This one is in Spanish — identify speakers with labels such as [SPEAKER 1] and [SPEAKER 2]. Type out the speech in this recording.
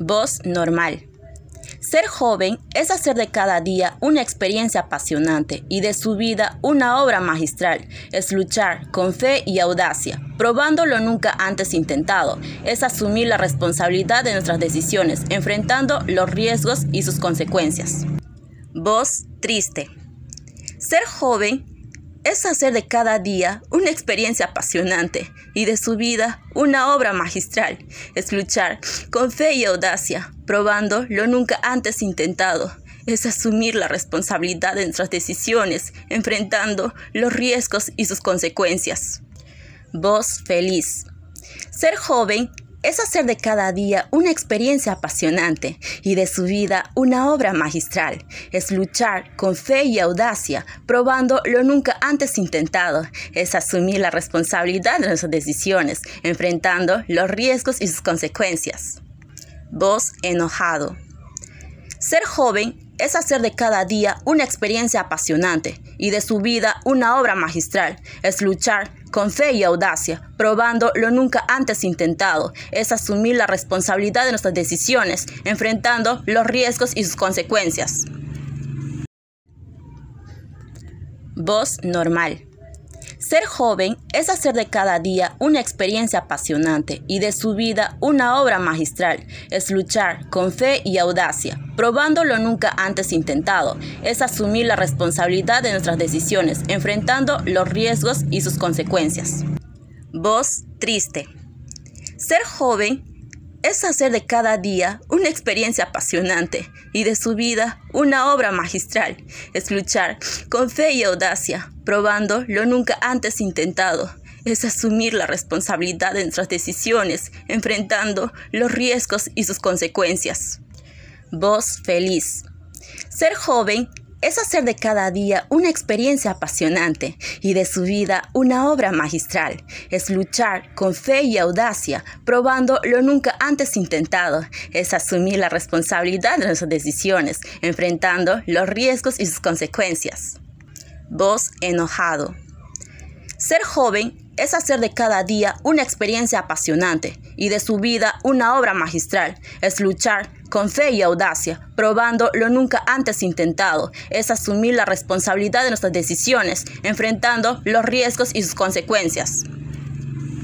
[SPEAKER 1] Voz normal. Ser joven es hacer de cada día una experiencia apasionante y de su vida una obra magistral. Es luchar con fe y audacia, probando lo nunca antes intentado. Es asumir la responsabilidad de nuestras decisiones, enfrentando los riesgos y sus consecuencias. Voz triste. Ser joven es hacer de cada día una experiencia apasionante y de su vida una obra magistral. Es luchar con fe y audacia, probando lo nunca antes intentado. Es asumir la responsabilidad de nuestras decisiones, enfrentando los riesgos y sus consecuencias. Voz feliz. Ser joven es hacer de cada día una experiencia apasionante y de su vida una obra magistral. Es luchar con fe y audacia, probando lo nunca antes intentado. Es asumir la responsabilidad de nuestras decisiones, enfrentando los riesgos y sus consecuencias. Voz enojado. Ser joven es hacer de cada día una experiencia apasionante y de su vida una obra magistral. Es luchar con fe y audacia, probando lo nunca antes intentado. Es asumir la responsabilidad de nuestras decisiones, enfrentando los riesgos y sus consecuencias. Voz normal. Ser joven es hacer de cada día una experiencia apasionante y de su vida una obra magistral. Es luchar con fe y audacia, probando lo nunca antes intentado. Es asumir la responsabilidad de nuestras decisiones, enfrentando los riesgos y sus consecuencias. Voz triste. Ser joven es hacer de cada día una experiencia apasionante y de su vida una obra magistral. Es luchar con fe y audacia, probando lo nunca antes intentado. Es asumir la responsabilidad de nuestras decisiones, enfrentando los riesgos y sus consecuencias. Voz feliz. Ser joven es hacer de cada día una experiencia apasionante y de su vida una obra magistral. Es luchar con fe y audacia, probando lo nunca antes intentado. Es asumir la responsabilidad de nuestras decisiones, enfrentando los riesgos y sus consecuencias. Voz enojado. Ser joven es hacer de cada día una experiencia apasionante y de su vida una obra magistral. Es luchar con fe y audacia, probando lo nunca antes intentado. Es asumir la responsabilidad de nuestras decisiones, enfrentando los riesgos y sus consecuencias.